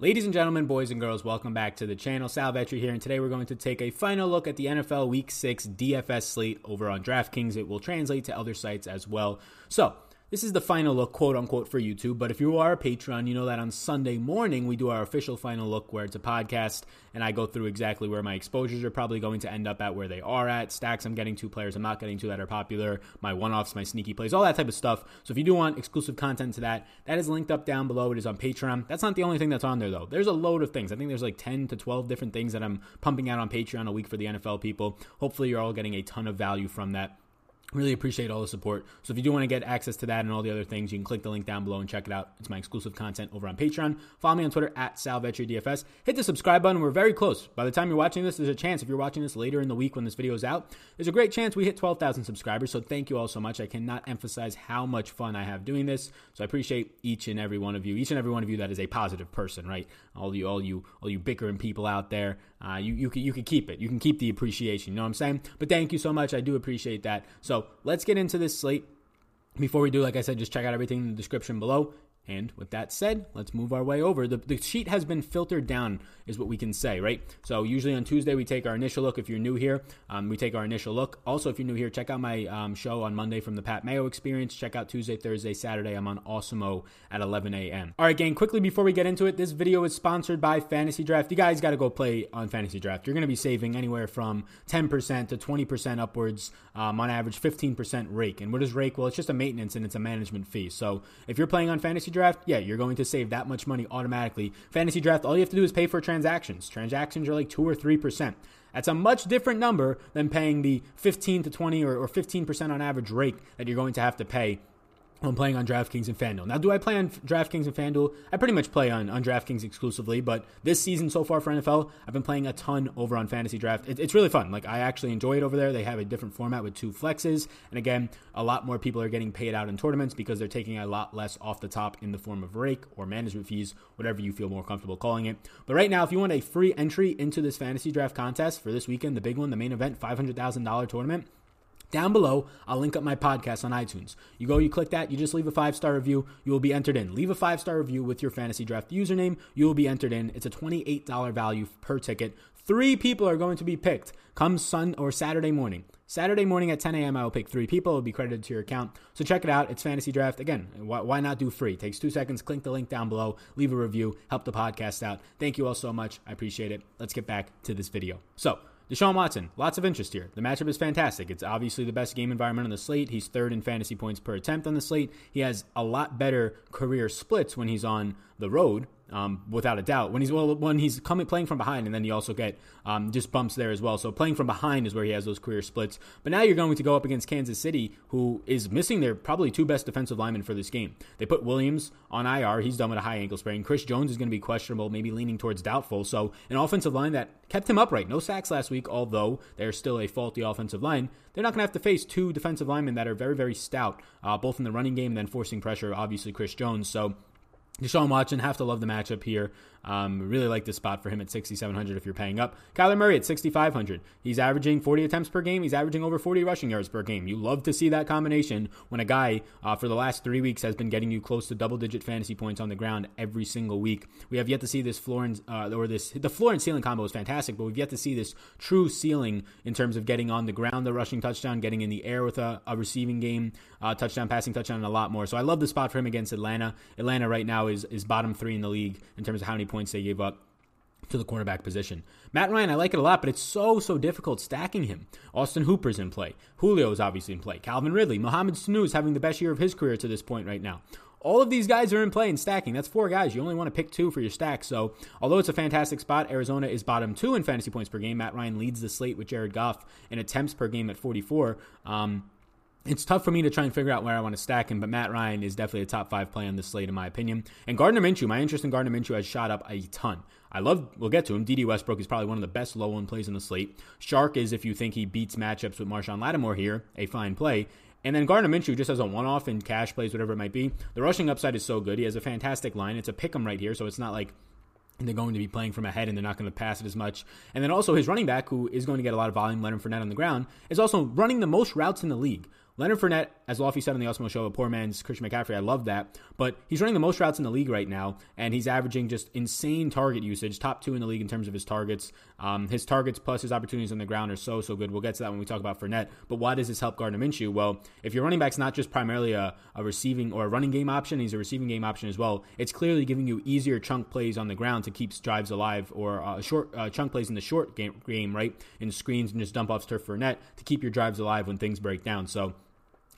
Ladies and gentlemen, boys and girls, welcome back to the channel. Sal Vetri here, and today we're going to take a final look at the NFL Week 6 DFS slate over on DraftKings. It will translate to other sites as well. So, this is the final look, quote unquote, for YouTube. But if you are a Patreon, you know that on Sunday morning we do our official final look where it's a podcast and I go through exactly where my exposures are probably going to end up at where they are at, stacks I'm getting to, players I'm not getting to that are popular, my one offs, my sneaky plays, all that type of stuff. So if you do want exclusive content to that, that is linked up down below. It is on Patreon. That's not the only thing that's on there though. There's a load of things. I think there's like 10 to 12 different things that I'm pumping out on Patreon a week for the NFL people. Hopefully you're all getting a ton of value from that. Really appreciate all the support. So if you do want to get access to that and all the other things, you can click the link down below and check it out. It's my exclusive content over on Patreon. Follow me on Twitter at SalVetriDFS. Hit the subscribe button. We're very close. By the time you're watching this, there's a chance, if you're watching this later in the week when this video is out, there's a great chance we hit 12,000 subscribers. So thank you all so much. I cannot emphasize how much fun I have doing this. So I appreciate each and every one of you, each and every one of you that is a positive person, right? All you, all you, all you bickering people out there. Uh, you, you can, you can keep it. You can keep the appreciation. You know what I'm saying? But thank you so much. I do appreciate that. So let's get into this slate. Before we do, like I said, just check out everything in the description below. And with that said, let's move our way over. The, the sheet has been filtered down, is what we can say, right? So usually on Tuesday we take our initial look. If you're new here, um, we take our initial look. Also, if you're new here, check out my um, show on Monday from the Pat Mayo Experience. Check out Tuesday, Thursday, Saturday. I'm on Awesemo at 11 a.m. All right, gang. Quickly before we get into it, this video is sponsored by Fantasy Draft. You guys got to go play on Fantasy Draft. You're going to be saving anywhere from 10% to 20% upwards, um, on average 15% rake. And what is rake? Well, it's just a maintenance and it's a management fee. So if you're playing on Fantasy Draft, yeah, you're going to save that much money automatically. Fantasy Draft, all you have to do is pay for transactions. Transactions are like 2 or 3%. That's a much different number than paying the 15 to 20 or, or 15% on average rate that you're going to have to pay I'm playing on DraftKings and FanDuel. Now, do I play on DraftKings and FanDuel? I pretty much play on, on DraftKings exclusively, but this season so far for NFL, I've been playing a ton over on Fantasy Draft. It, it's really fun. Like, I actually enjoy it over there. They have a different format with two flexes. And again, a lot more people are getting paid out in tournaments because they're taking a lot less off the top in the form of rake or management fees, whatever you feel more comfortable calling it. But right now, if you want a free entry into this Fantasy Draft contest for this weekend, the big one, the main event, $500,000 tournament, down below, I'll link up my podcast on iTunes. You go, you click that, you just leave a five star review, you will be entered in. Leave a five star review with your fantasy draft username, you will be entered in. It's a $28 value per ticket. Three people are going to be picked come Sun or Saturday morning. Saturday morning at 10 a.m., I will pick three people. It will be credited to your account. So check it out. It's Fantasy Draft. Again, why, why not do free? It takes two seconds. Click the link down below, leave a review, help the podcast out. Thank you all so much. I appreciate it. Let's get back to this video. So, Deshaun Watson, lots of interest here. The matchup is fantastic. It's obviously the best game environment on the slate. He's third in fantasy points per attempt on the slate. He has a lot better career splits when he's on the road um, without a doubt. When he's well, when he's coming playing from behind, and then you also get um, just bumps there as well. So playing from behind is where he has those career splits. But now you're going to go up against Kansas City, who is missing their probably two best defensive linemen for this game. They put Williams on IR; he's done with a high ankle sprain. Chris Jones is going to be questionable, maybe leaning towards doubtful. So an offensive line that kept him upright, no sacks last week, although they're still a faulty offensive line. They're not going to have to face two defensive linemen that are very very stout, uh, both in the running game and then forcing pressure. Obviously, Chris Jones. So. Deshaun Watson, have to love the matchup here. Um, really like this spot for him at 6,700 if you're paying up. Kyler Murray at 6,500. He's averaging 40 attempts per game. He's averaging over 40 rushing yards per game. You love to see that combination when a guy uh, for the last three weeks has been getting you close to double digit fantasy points on the ground every single week. We have yet to see this floor and, uh, or this, the floor and ceiling combo is fantastic, but we've yet to see this true ceiling in terms of getting on the ground, the rushing touchdown, getting in the air with a, a receiving game, uh, touchdown, passing touchdown, and a lot more. So I love the spot for him against Atlanta. Atlanta right now is, is bottom three in the league in terms of how many points they gave up to the cornerback position. Matt Ryan, I like it a lot, but it's so, so difficult stacking him. Austin Hooper's in play. Julio's obviously in play. Calvin Ridley. Mohamed is having the best year of his career to this point right now. All of these guys are in play and stacking. That's four guys. You only want to pick two for your stack. So, although it's a fantastic spot, Arizona is bottom two in fantasy points per game. Matt Ryan leads the slate with Jared Goff in attempts per game at 44. Um, it's tough for me to try and figure out where I want to stack him, but Matt Ryan is definitely a top five play on this slate, in my opinion. And Gardner Minshew, my interest in Gardner Minshew has shot up a ton. I love, we'll get to him. Dede Westbrook is probably one of the best low one plays in the slate. Chark is, if you think he beats matchups with Marshon Lattimore here, a fine play. And then Gardner Minshew just as a one off in cash plays, whatever it might be. The rushing upside is so good. He has a fantastic line. It's a pick 'em right here, so it's not like they're going to be playing from ahead and they're not going to pass it as much. And then also his running back, who is going to get a lot of volume, Leonard Fournette on the ground, is also running the most routes in the league. Leonard Fournette, as Lofty said on the Awesemo Show, a poor man's Christian McCaffrey. I love that. But he's running the most routes in the league right now, and he's averaging just insane target usage, top two in the league in terms of his targets. Um, his targets plus his opportunities on the ground are so, so good. We'll get to that when we talk about Fournette. But why does this help Gardner Minshew? Well, if your running back's not just primarily a, a receiving or a running game option, he's a receiving game option as well. It's clearly giving you easier chunk plays on the ground to keep drives alive or uh, short uh, chunk plays in the short game, game, right? In screens and just dump offs to Fournette to keep your drives alive when things break down. So,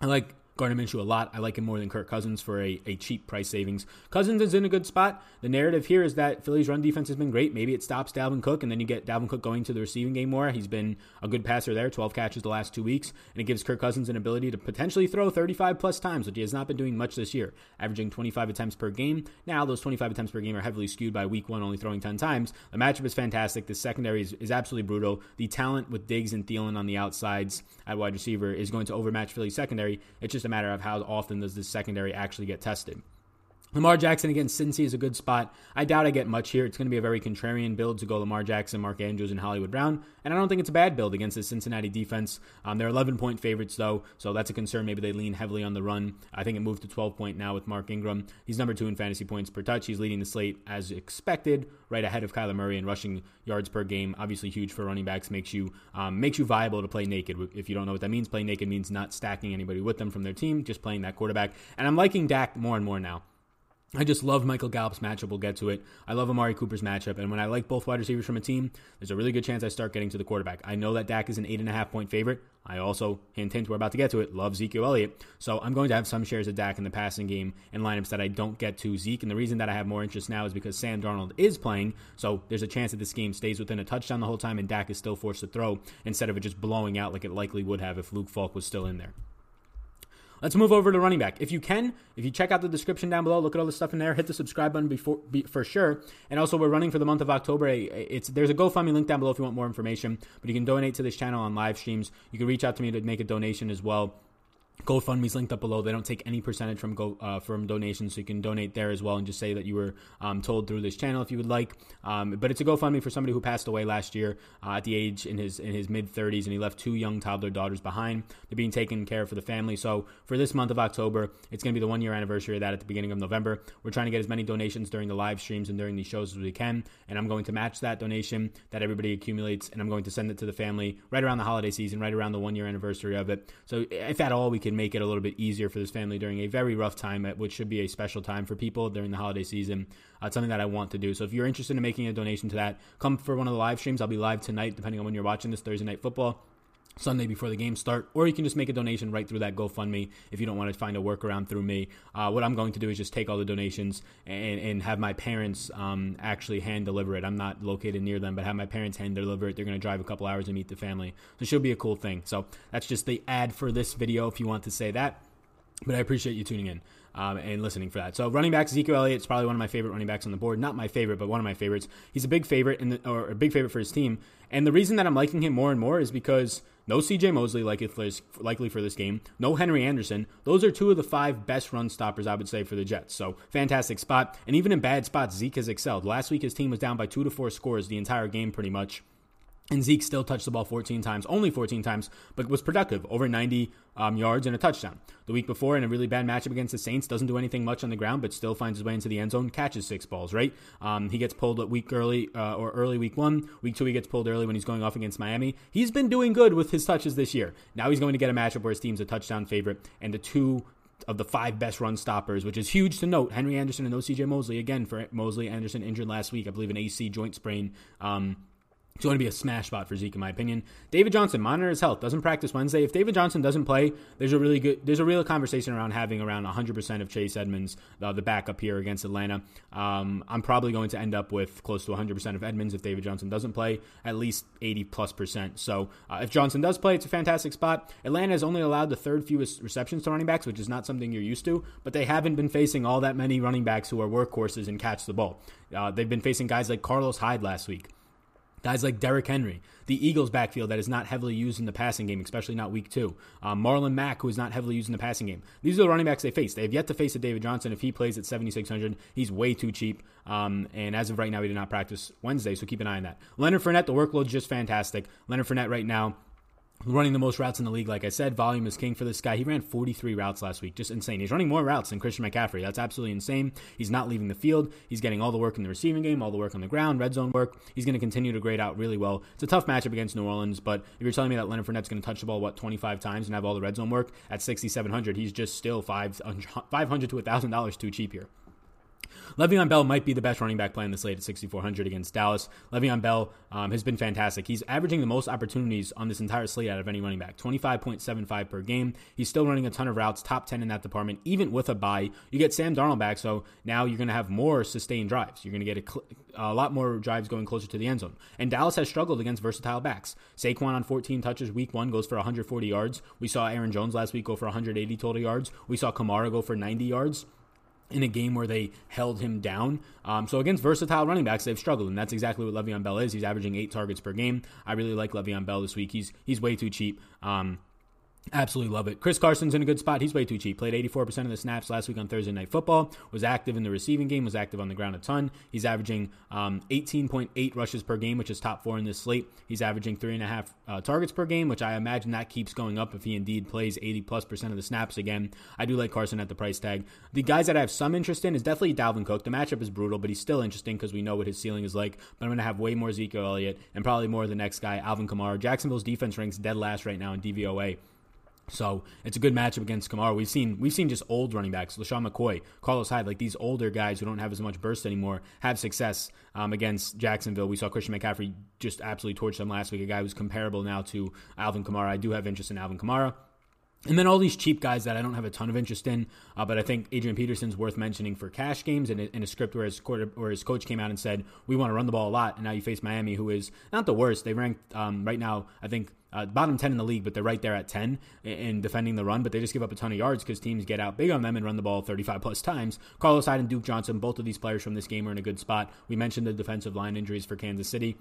like Gardner Minshew a lot. I like him more than Kirk Cousins for a, a cheap price savings. Cousins is in a good spot. The narrative here is that Philly's run defense has been great. Maybe it stops Dalvin Cook, and then you get Dalvin Cook going to the receiving game more. He's been a good passer there, 12 catches the last two weeks, and it gives Kirk Cousins an ability to potentially throw 35 plus times, which he has not been doing much this year, averaging 25 attempts per game. Now, those 25 attempts per game are heavily skewed by week one, only throwing 10 times. The matchup is fantastic. The secondary is, is absolutely brutal. The talent with Diggs and Thielen on the outsides at wide receiver is going to overmatch Philly's secondary. It's just a matter of how often does this secondary actually get tested. Lamar Jackson against Cincy is a good spot. I doubt I get much here. It's going to be a very contrarian build to go Lamar Jackson, Mark Andrews, and Hollywood Brown. And I don't think it's a bad build against the Cincinnati defense. Um, they're 11 point favorites, though, so that's a concern. Maybe they lean heavily on the run. I think it moved to 12 point now with Mark Ingram. He's number two in fantasy points per touch. He's leading the slate as expected, right ahead of Kyler Murray in rushing yards per game. Obviously, huge for running backs. Makes you um, makes you viable to play naked. If you don't know what that means, play naked means not stacking anybody with them from their team, just playing that quarterback. And I'm liking Dak more and more now. I just love Michael Gallup's matchup. We'll get to it. I love Amari Cooper's matchup. And when I like both wide receivers from a team, there's a really good chance I start getting to the quarterback. I know that Dak is an eight and a half point favorite. I also, hint, hint, we're about to get to it, love Ezekiel Elliott. So I'm going to have some shares of Dak in the passing game and lineups that I don't get to Zeke. And the reason that I have more interest now is because Sam Darnold is playing. So there's a chance that this game stays within a touchdown the whole time and Dak is still forced to throw instead of it just blowing out like it likely would have if Luke Falk was still in there. Let's move over to running back. If you can, if you check out the description down below, look at all the stuff in there. Hit the subscribe button before be, for sure. And also, we're running for the month of October. It's there's a GoFundMe link down below if you want more information. But you can donate to this channel on live streams. You can reach out to me to make a donation as well. GoFundMe's linked up below. They don't take any percentage from go uh, from donations, so you can donate there as well, and just say that you were um, told through this channel if you would like. Um, but it's a GoFundMe for somebody who passed away last year uh, at the age in his in his mid 30s, and he left two young toddler daughters behind. They're being taken care of for the family. So for this month of October, it's going to be the one year anniversary of that at the beginning of November. We're trying to get as many donations during the live streams and during these shows as we can, and I'm going to match that donation that everybody accumulates, and I'm going to send it to the family right around the holiday season, right around the one year anniversary of it. So if at all we can make it a little bit easier for this family during a very rough time, which should be a special time for people during the holiday season. Uh, it's something that I want to do. So if you're interested in making a donation to that, come for one of the live streams. I'll be live tonight, depending on when you're watching this Thursday night football. Sunday before the game start, or you can just make a donation right through that GoFundMe if you don't want to find a workaround through me. Uh, what I'm going to do is just take all the donations and, and have my parents um, actually hand deliver it. I'm not located near them, but have my parents hand deliver it. They're going to drive a couple hours and meet the family. So it should be a cool thing. So that's just the ad for this video if you want to say that. But I appreciate you tuning in um, and listening for that. So running back Ezekiel Elliott is probably one of my favorite running backs on the board. Not my favorite, but one of my favorites. He's a big favorite in the, or a big favorite for his team. And the reason that I'm liking him more and more is because no C.J. Mosley likely for this, likely for this game. No Henry Anderson. Those are two of the five best run stoppers I would say for the Jets. So fantastic spot. And even in bad spots, Zeke has excelled. Last week his team was down by two to four scores the entire game pretty much. And Zeke still touched the ball 14 times, only 14 times, but was productive, over 90 um, yards and a touchdown. The week before, in a really bad matchup against the Saints, doesn't do anything much on the ground, but still finds his way into the end zone, catches six balls, right? Um, he gets pulled at week early uh, or early week one. Week two, he gets pulled early when he's going off against Miami. He's been doing good with his touches this year. Now he's going to get a matchup where his team's a touchdown favorite, and the two of the five best run stoppers, which is huge to note. Henry Anderson and OCJ Mosley. Again, for Mosley, Anderson injured last week, I believe an AC joint sprain. Um, It's going to be a smash spot for Zeke, in my opinion. David Johnson, monitor his health. Doesn't practice Wednesday. If David Johnson doesn't play, there's a really good, there's a real conversation around having around 100% of Chase Edmonds, uh, the backup here against Atlanta. Um, I'm probably going to end up with close to 100% of Edmonds if David Johnson doesn't play, at least 80 plus percent. So uh, if Johnson does play, it's a fantastic spot. Atlanta has only allowed the third fewest receptions to running backs, which is not something you're used to, but they haven't been facing all that many running backs who are workhorses and catch the ball. Uh, they've been facing guys like Carlos Hyde last week. Guys like Derrick Henry, the Eagles' backfield that is not heavily used in the passing game, especially not week two. Um, Marlon Mack, who is not heavily used in the passing game. These are the running backs they face. They have yet to face a David Johnson. If he plays at 7,600, he's way too cheap. Um, and as of right now, he did not practice Wednesday, so keep an eye on that. Leonard Fournette, the workload is just fantastic. Leonard Fournette right now running the most routes in the league. Like I said, volume is king for this guy. He ran 43 routes last week. Just insane. He's running more routes than Christian McCaffrey. That's absolutely insane. He's not leaving the field. He's getting all the work in the receiving game, all the work on the ground, red zone work. He's going to continue to grade out really well. It's a tough matchup against New Orleans, but if you're telling me that Leonard Fournette's going to touch the ball, what, 25 times and have all the red zone work at 6,700, he's just still 500 to $1,000 too cheap here. Le'Veon Bell might be the best running back playing the slate at 6,400 against Dallas. Le'Veon Bell um, has been fantastic. He's averaging the most opportunities on this entire slate out of any running back, 25.75 per game. He's still running a ton of routes, top 10 in that department, even with a bye. You get Sam Darnold back, so now you're going to have more sustained drives. You're going to get a, a, lot more drives going closer to the end zone. And Dallas has struggled against versatile backs. Saquon on 14 touches week one goes for 140 yards. We saw Aaron Jones last week go for 180 total yards. We saw Kamara go for 90 yards in a game where they held him down. Um, so against versatile running backs, they've struggled, and that's exactly what Le'Veon Bell is. He's averaging eight targets per game. I really like Le'Veon Bell this week. He's he's way too cheap. Um, Absolutely love it. Chris Carson's in a good spot. He's way too cheap. Played 84% of the snaps last week on Thursday Night Football. Was active in the receiving game. Was active on the ground a ton. He's averaging um, 18.8 rushes per game, which is top four in this slate. He's averaging three and a half uh, targets per game, which I imagine that keeps going up if he indeed plays 80 plus percent of the snaps again. I do like Carson at the price tag. The guys that I have some interest in is definitely Dalvin Cook. The matchup is brutal, but he's still interesting because we know what his ceiling is like. But I'm going to have way more Ezekiel Elliott and probably more of the next guy, Alvin Kamara. Jacksonville's defense ranks dead last right now in DVOA. So it's a good matchup against Kamara. We've seen we've seen just old running backs, LeSean McCoy, Carlos Hyde, like these older guys who don't have as much burst anymore, have success um, against Jacksonville. We saw Christian McCaffrey just absolutely torch them last week. A guy who's comparable now to Alvin Kamara. I do have interest in Alvin Kamara. And then all these cheap guys that I don't have a ton of interest in, uh, but I think Adrian Peterson's worth mentioning for cash games and in a script where his, quarter, where his coach came out and said, We want to run the ball a lot. And now you face Miami, who is not the worst. They ranked um, right now, I think, uh, bottom 10 in the league, but they're right there at 10 in defending the run, but they just give up a ton of yards because teams get out big on them and run the ball 35 plus times. Carlos Hyde and Duke Johnson, both of these players from this game are in a good spot. We mentioned the defensive line injuries for Kansas City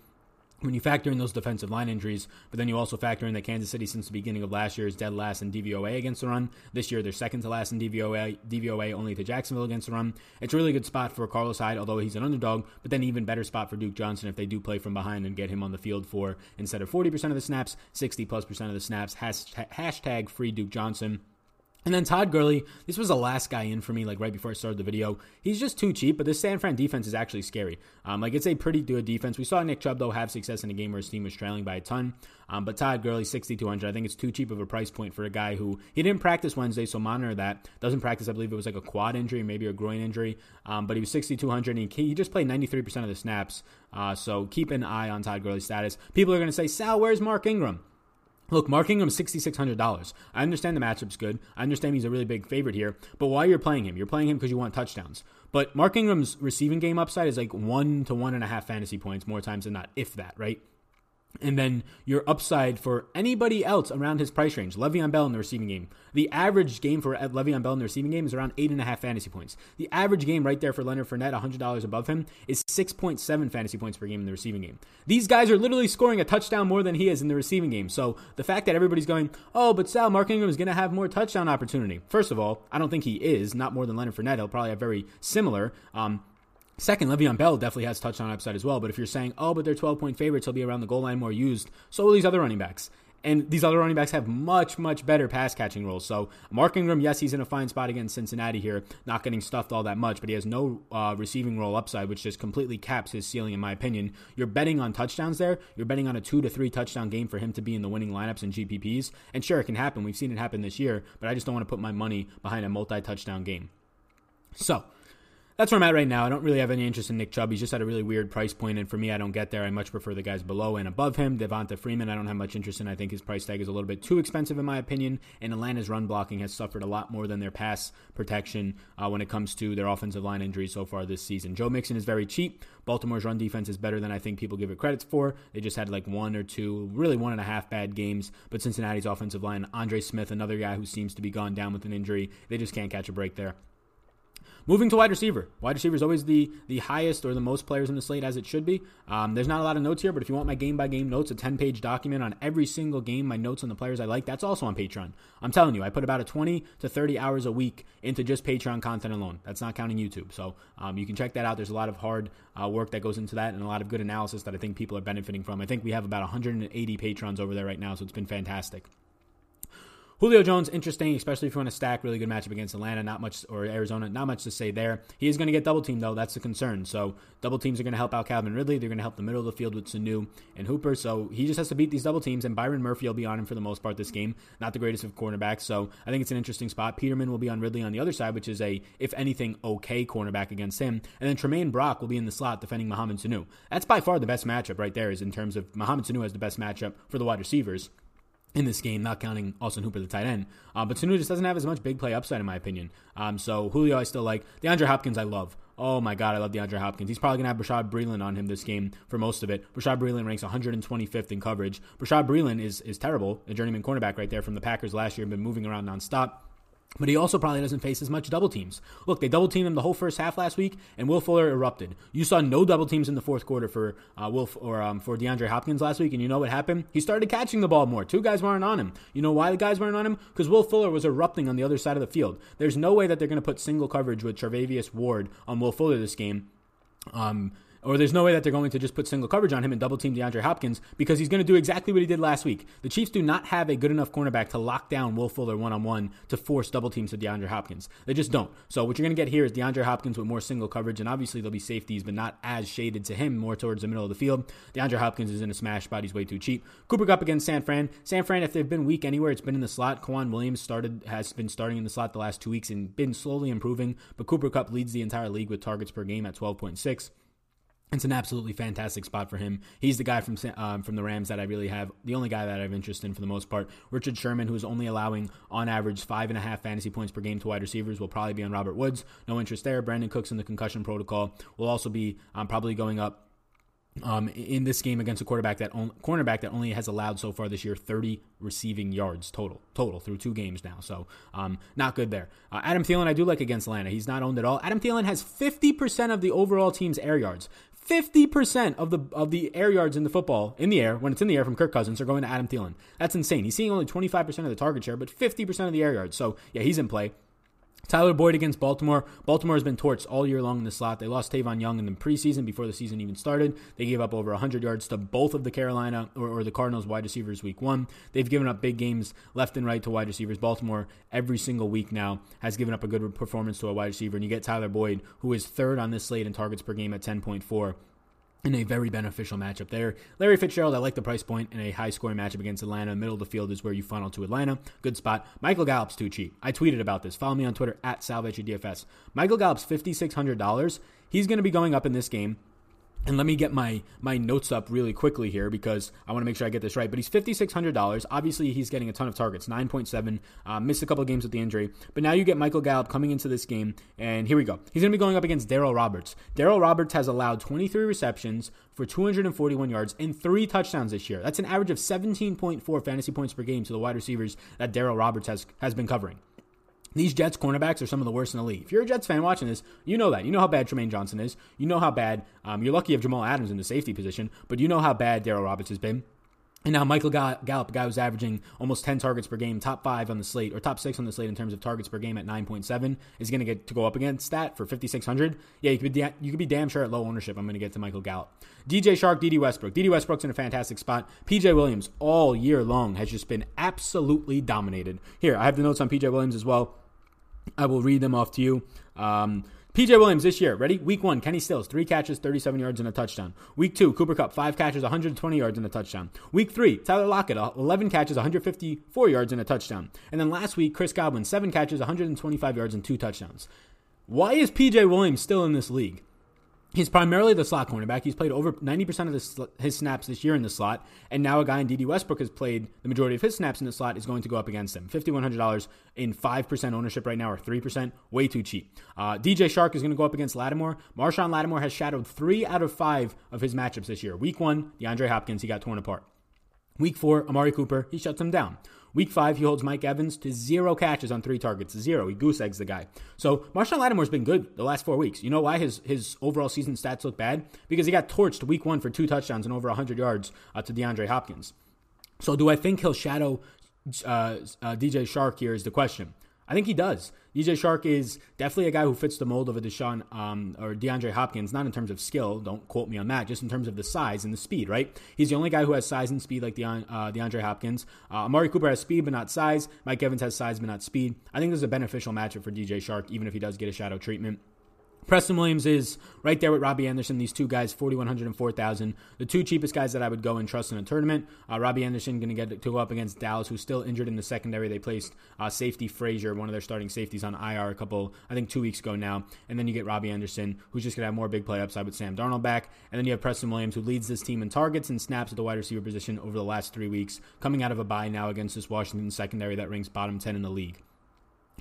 when you factor in those defensive line injuries, but then you also factor in that Kansas City, since the beginning of last year, is dead last in DVOA against the run. This year, they're second to last in DVOA, DVOA only to Jacksonville against the run. It's a really good spot for Carlos Hyde, although he's an underdog, but then even better spot for Duke Johnson if they do play from behind and get him on the field for, instead of 40% of the snaps, 60 plus percent of the snaps. Hashtag free Duke Johnson. And then Todd Gurley, this was the last guy in for me, like right before I started the video. He's just too cheap, but this San Fran defense is actually scary. Um, like it's a pretty good defense. We saw Nick Chubb though have success in a game where his team was trailing by a ton. Um, but Todd Gurley, 6,200. I think it's too cheap of a price point for a guy who he didn't practice Wednesday, so monitor that. Doesn't practice, I believe it was like a quad injury, maybe a groin injury. Um, but he was 6,200 and he, he just played 93% of the snaps. Uh, so keep an eye on Todd Gurley's status. People are going to say, Sal, where's Mark Ingram? Look, Mark Ingram $6,600. I understand the matchup's good. I understand he's a really big favorite here. But why you're playing him? You're playing him because you want touchdowns. But Mark Ingram's receiving game upside is like one to one and a half fantasy points more times than not, if that, right? And then your upside for anybody else around his price range, Le'Veon Bell in the receiving game. The average game for Le'Veon Bell in the receiving game is around eight and a half fantasy points. The average game right there for Leonard Fournette, $100 above him, is 6.7 fantasy points per game in the receiving game. These guys are literally scoring a touchdown more than he is in the receiving game. So the fact that everybody's going, oh, but Sal, Mark Ingram is going to have more touchdown opportunity. First of all, I don't think he is, not more than Leonard Fournette. He'll probably have very similar. Um, Second, Le'Veon Bell definitely has touchdown upside as well. But if you're saying, oh, but they're 12 point favorites, he'll be around the goal line more used, so will these other running backs. And these other running backs have much, much better pass catching roles. So Mark Ingram, yes, he's in a fine spot against Cincinnati here, not getting stuffed all that much, but he has no uh, receiving role upside, which just completely caps his ceiling, in my opinion. You're betting on touchdowns there. You're betting on a two to three touchdown game for him to be in the winning lineups and GPPs. And sure, it can happen. We've seen it happen this year, but I just don't want to put my money behind a multi touchdown game. So that's where I'm at right now. I don't really have any interest in Nick Chubb. He's just at a really weird price point, and for me, I don't get there. I much prefer the guys below and above him. Devonta Freeman, I don't have much interest in. I think his price tag is a little bit too expensive, in my opinion. And Atlanta's run blocking has suffered a lot more than their pass protection uh, when it comes to their offensive line injuries so far this season. Joe Mixon is very cheap. Baltimore's run defense is better than I think people give it credits for. They just had like one or two, really one and a half bad games. But Cincinnati's offensive line, Andre Smith, another guy who seems to be gone down with an injury, they just can't catch a break there. Moving to wide receiver. Wide receiver is always the the highest or the most players in the slate as it should be. Um, there's not a lot of notes here, but if you want my game by game notes, a 10 page document on every single game, my notes on the players I like, that's also on Patreon. I'm telling you, I put about a 20 to 30 hours a week into just Patreon content alone. That's not counting YouTube. So um, you can check that out. There's a lot of hard uh, work that goes into that and a lot of good analysis that I think people are benefiting from. I think we have about 180 patrons over there right now, so it's been fantastic. Julio Jones, interesting, especially if you want to stack really good matchup against Atlanta. Not much or Arizona, not much to say there. He is going to get double teamed though. That's the concern. So double teams are going to help out Calvin Ridley. They're going to help the middle of the field with Sanu and Hooper. So he just has to beat these double teams. And Byron Murphy will be on him for the most part this game. Not the greatest of cornerbacks. So I think it's an interesting spot. Peterman will be on Ridley on the other side, which is a if anything okay cornerback against him. And then Tramaine Brock will be in the slot defending Mohamed Sanu. That's by far the best matchup right there. Is in terms of Mohamed Sanu has the best matchup for the wide receivers in this game, not counting Austin Hooper, the tight end. Uh, but Sanu just doesn't have as much big play upside, in my opinion. Um, so Julio, I still like. DeAndre Hopkins, I love. Oh my God, I love DeAndre Hopkins. He's probably going to have Bashaud Breeland on him this game for most of it. Bashaud Breeland ranks 125th in coverage. Bashaud Breeland is, is terrible, a journeyman cornerback right there from the Packers last year, been moving around nonstop. But he also probably doesn't face as much double teams. Look, they double teamed him the whole first half last week, and Will Fuller erupted. You saw no double teams in the fourth quarter for uh, Will or um, for DeAndre Hopkins last week, and you know what happened? He started catching the ball more. Two guys weren't on him. You know why the guys weren't on him? Because Will Fuller was erupting on the other side of the field. There's no way that they're going to put single coverage with Charvarius Ward on Will Fuller this game. Um, or there's no way that they're going to just put single coverage on him and double team DeAndre Hopkins because he's going to do exactly what he did last week. The Chiefs do not have a good enough cornerback to lock down Will Fuller one on one to force double teams to DeAndre Hopkins. They just don't. So what you're going to get here is DeAndre Hopkins with more single coverage, and obviously there'll be safeties, but not as shaded to him, more towards the middle of the field. DeAndre Hopkins is in a smash spot. He's way too cheap. Cooper Kupp against San Fran. San Fran, if they've been weak anywhere, it's been in the slot. K'Waun Williams started has been starting in the slot the last two weeks and been slowly improving, but Cooper Kupp leads the entire league with targets per game at 12.6. It's an absolutely fantastic spot for him. He's the guy from um, from the Rams that I really have, the only guy that I have interest in for the most part. Richard Sherman, who is only allowing on average five and a half fantasy points per game to wide receivers, will probably be on Robert Woods. No interest there. Brandin Cooks in the concussion protocol will also be um, probably going up um, in this game against a quarterback that on, cornerback that only has allowed so far this year 30 receiving yards total total through two games now. So um, not good there. Uh, Adam Thielen I do like against Atlanta. He's not owned at all. Adam Thielen has 50% of the overall team's air yards. 50% of the of the air yards in the football in the air when it's in the air from Kirk Cousins are going to Adam Thielen. That's insane. He's seeing only 25% of the target share, but 50% of the air yards. So, yeah, he's in play. Tyler Boyd against Baltimore. Baltimore has been torched all year long in the slot. They lost Tavon Young in the preseason before the season even started. They gave up over 100 yards to both of the Carolina or, or, the Cardinals wide receivers week one. They've given up big games left and right to wide receivers. Baltimore, every single week now, has given up a good performance to a wide receiver. And you get Tyler Boyd, who is third on this slate in targets per game at 10.4 in a very beneficial matchup there. Larry Fitzgerald, I like the price point in a high scoring matchup against Atlanta. Middle of the field is where you funnel to Atlanta. Good spot. Michael Gallup's too cheap. I tweeted about this. Follow me on Twitter at DFS. Michael Gallup's $5,600. He's going to be going up in this game and let me get my my notes up really quickly here because I want to make sure I get this right. But he's fifty six hundred dollars. Obviously, he's getting a ton of targets, nine point seven. Uh, missed a couple games with the injury, but now you get Michael Gallup coming into this game, and here we go. He's going to be going up against Darryl Roberts. Darryl Roberts has allowed twenty three receptions for two hundred and forty one yards and three touchdowns this year. That's an average of seventeen point four fantasy points per game to the wide receivers that Darryl Roberts has has been covering. These Jets cornerbacks are some of the worst in the league. If you're a Jets fan watching this, you know that. You know how bad Trumaine Johnson is. You know how bad, um, you're lucky you have Jamal Adams in the safety position, but you know how bad Darryl Roberts has been. And now Michael Gallup, a guy who's averaging almost 10 targets per game, top five on the slate, or top six on the slate in terms of targets per game at 9.7, is going to get to go up against that for 5,600. Yeah, you could, be, you could be damn sure at low ownership. I'm going to get to Michael Gallup. DJ Chark, Dede Westbrook. Dede Westbrook's in a fantastic spot. PJ Williams all year long has just been absolutely dominated. Here, I have the notes on PJ Williams as well. I will read them off to you. Um, PJ Williams this year, ready? Week one, Kenny Stills, three catches, 37 yards, and a touchdown. Week two, Cooper Kupp, five catches, 120 yards, and a touchdown. Week three, Tyler Lockett, 11 catches, 154 yards, and a touchdown. And then last week, Chris Godwin, seven catches, 125 yards, and two touchdowns. Why is PJ Williams still in this league? He's primarily the slot cornerback. He's played over 90% of the, his snaps this year in the slot, and now a guy in Dede Westbrook has played the majority of his snaps in the slot is going to go up against him. $5,100 in 5% ownership right now, or 3%, way too cheap. Uh, DJ Chark is going to go up against Lattimore. Marshon Lattimore has shadowed three out of five of his matchups this year. Week one, DeAndre Hopkins, he got torn apart. Week four, Amari Cooper, he shuts him down. Week five, he holds Mike Evans to zero catches on three targets. Zero. He goose eggs the guy. So Marshon Lattimore's been good the last four weeks. You know why his his overall season stats look bad? Because he got torched week one for two touchdowns and over 100 yards uh, to DeAndre Hopkins. So do I think he'll shadow uh, uh, DJ Chark here is the question. I think he does. DJ Chark is definitely a guy who fits the mold of a Deshaun um, or DeAndre Hopkins, not in terms of skill, don't quote me on that, just in terms of the size and the speed, right? He's the only guy who has size and speed like Deon, uh, DeAndre Hopkins. Uh, Amari Cooper has speed but not size. Mike Evans has size but not speed. I think this is a beneficial matchup for DJ Chark, even if he does get a shadow treatment. Preston Williams is right there with Robbie Anderson. These two guys, 4,100 and 4,000. The two cheapest guys that I would go and trust in a tournament. Uh, Robbie Anderson going to get to go up against Dallas, who's still injured in the secondary. They placed uh, safety Frazier, one of their starting safeties, on IR a couple, I think, two weeks ago now. And then you get Robbie Anderson, who's just going to have more big play upside with Sam Darnold back. And then you have Preston Williams, who leads this team in targets and snaps at the wide receiver position over the last three weeks, coming out of a bye now against this Washington secondary that ranks bottom 10 in the league.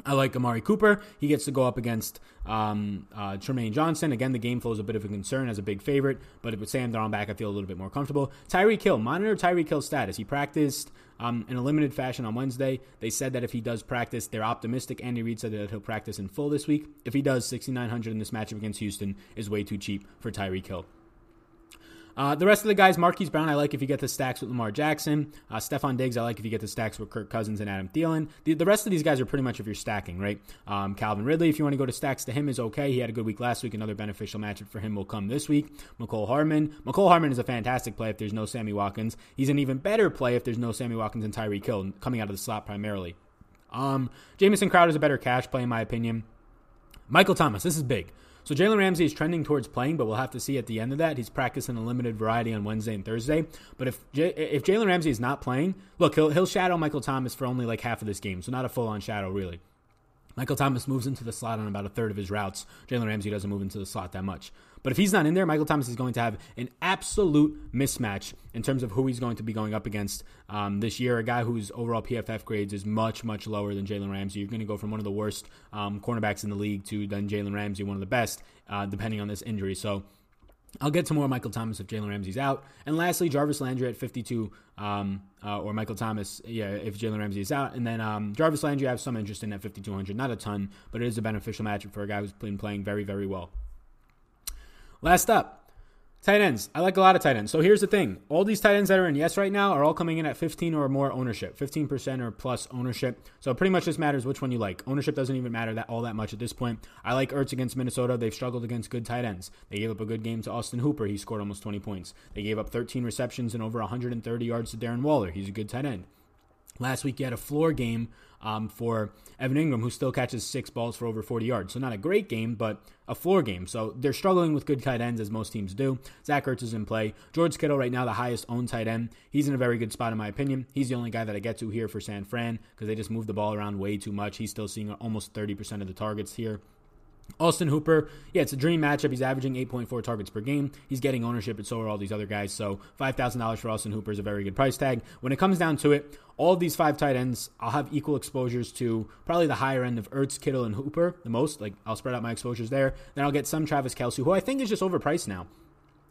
I like Amari Cooper. He gets to go up against um, uh, Trumaine Johnson. Again, the game flow is a bit of a concern as a big favorite, but with Sam Darnold back, I feel a little bit more comfortable. Tyreek Hill, monitor Tyreek Hill's status. He practiced um, in a limited fashion on Wednesday. They said that if he does practice, they're optimistic. Andy Reid said that he'll practice in full this week. If he does, 6,900 in this matchup against Houston is way too cheap for Tyreek Hill. Uh, the rest of the guys, Marquise Brown, I like if you get the stacks with Lamar Jackson. Uh, Stefon Diggs, I like if you get the stacks with Kirk Cousins and Adam Thielen. The, the rest of these guys are pretty much if you're stacking, right? Um, Calvin Ridley, if you want to go to stacks to him, is okay. He had a good week last week. Another beneficial matchup for him will come this week. Mecole Hardman. Mecole Hardman is a fantastic play if there's no Sammy Watkins. He's an even better play if there's no Sammy Watkins and Tyreek Hill coming out of the slot primarily. Um, Jamison Crowder is a better cash play, in my opinion. Michael Thomas, this is big. So Jalen Ramsey is trending towards playing, but we'll have to see at the end of that. He's practicing a limited variety on Wednesday and Thursday. But if J- if Jalen Ramsey is not playing, look, he'll he'll shadow Michael Thomas for only like half of this game, so not a full on shadow really. Michael Thomas moves into the slot on about a third of his routes. Jalen Ramsey doesn't move into the slot that much. But if he's not in there, Michael Thomas is going to have an absolute mismatch in terms of who he's going to be going up against um, this year. A guy whose overall PFF grades is much, much lower than Jalen Ramsey. You're going to go from one of the worst um, cornerbacks in the league to then Jalen Ramsey, one of the best, uh, depending on this injury. So I'll get to more Michael Thomas if Jalen Ramsey's out. And lastly, Jarvis Landry at 52, um, uh, or Michael Thomas, yeah, if Jalen Ramsey is out. And then um, Jarvis Landry, I have some interest in at 5,200. Not a ton, but it is a beneficial matchup for a guy who's been playing very, very well. Last up, Tight ends. I like a lot of tight ends. So here's the thing. All these tight ends that are in yes right now are all coming in at 15 or more ownership, 15% or plus ownership. So pretty much just matters which one you like. Ownership doesn't even matter that all that much at this point. I like Ertz against Minnesota. They've struggled against good tight ends. They gave up a good game to Austin Hooper. He scored almost 20 points. They gave up 13 receptions and over 130 yards to Darren Waller. He's a good tight end. Last week, you had a floor game um, for Evan Engram, who still catches six balls for over 40 yards. So, not a great game, but a floor game. So, they're struggling with good tight ends, as most teams do. Zach Ertz is in play. George Kittle, right now, the highest owned tight end. He's in a very good spot, in my opinion. He's the only guy that I get to here for San Fran because they just move the ball around way too much. He's still seeing almost 30% of the targets here. Austin Hooper, yeah, it's a dream matchup. He's averaging 8.4 targets per game. He's getting ownership, and so are all these other guys. So $5,000 for Austin Hooper is a very good price tag. When it comes down to it, all of these five tight ends, I'll have equal exposures to probably the higher end of Ertz, Kittle, and Hooper the most. Like, I'll spread out my exposures there. Then I'll get some Travis Kelce, who I think is just overpriced now.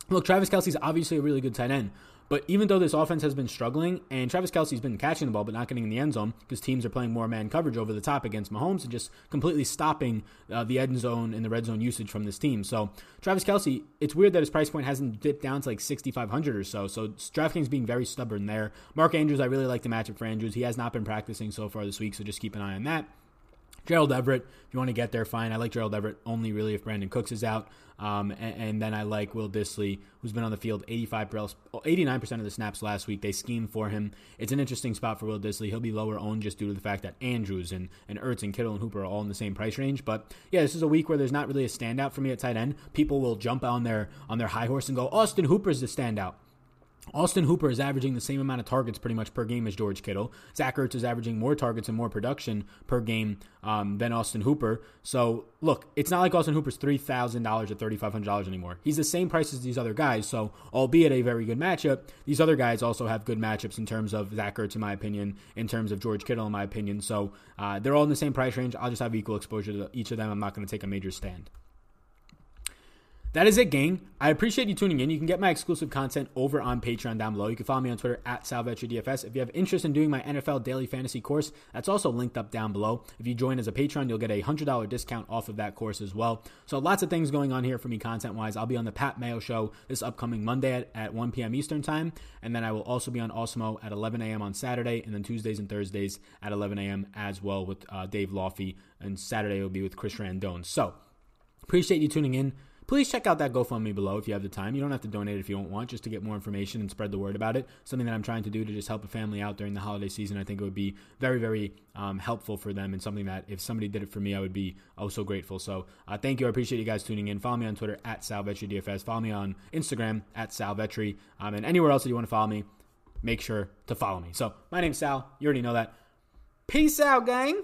Look, Travis Kelce's obviously a really good tight end, but even though this offense has been struggling, and Travis Kelce's been catching the ball but not getting in the end zone because teams are playing more man coverage over the top against Mahomes and just completely stopping uh, the end zone and the red zone usage from this team. So Travis Kelce, it's weird that his price point hasn't dipped down to like 6,500 or so. So DraftKings being very stubborn there. Mark Andrews, I really like the matchup for Andrews. He has not been practicing so far this week, so just keep an eye on that. Gerald Everett, if you want to get there, fine. I like Gerald Everett only really if Brandin Cooks is out. Um, and, and, then I like Will Dissly, who's been on the field 85 89% of the snaps last week. They schemed for him. It's an interesting spot for Will Dissly. He'll be lower owned just due to the fact that Andrews and, and Ertz and Kittle and Hooper are all in the same price range. But yeah, this is a week where there's not really a standout for me at tight end. People will jump on their on their high horse and go, Austin Hooper's the standout. Austin Hooper is averaging the same amount of targets pretty much per game as George Kittle. Zach Ertz is averaging more targets and more production per game um, than Austin Hooper. So, look, it's not like Austin Hooper's $3,000 or $3,500 anymore. He's the same price as these other guys. So, albeit a very good matchup, these other guys also have good matchups in terms of Zach Ertz, in my opinion, in terms of George Kittle, in my opinion. So, uh, they're all in the same price range. I'll just have equal exposure to each of them. I'm not going to take a major stand. That is it, gang. I appreciate you tuning in. You can get my exclusive content over on Patreon down below. You can follow me on Twitter at SalVetriDFS. If you have interest in doing my NFL Daily Fantasy course, that's also linked up down below. If you join as a Patreon, you'll get a $100 discount off of that course as well. So lots of things going on here for me content-wise. I'll be on the Pat Mayo Show this upcoming Monday at, at 1 p.m. Eastern Time, and then I will also be on Awesemo at 11 a.m. on Saturday, and then Tuesdays and Thursdays at 11 a.m. as well with uh, Dave Laufey, and Saturday will be with Chris Randone. So appreciate you tuning in please check out that GoFundMe below if you have the time. You don't have to donate if you don't want, just to get more information and spread the word about it. Something that I'm trying to do to just help a family out during the holiday season. I think it would be very, very um, helpful for them and something that if somebody did it for me, I would be oh so grateful. So uh, thank you. I appreciate you guys tuning in. Follow me on Twitter at SalVetriDFS. Follow me on Instagram at SalVetri. Um, and anywhere else that you want to follow me, make sure to follow me. So my name's Sal. You already know that. Peace out, gang.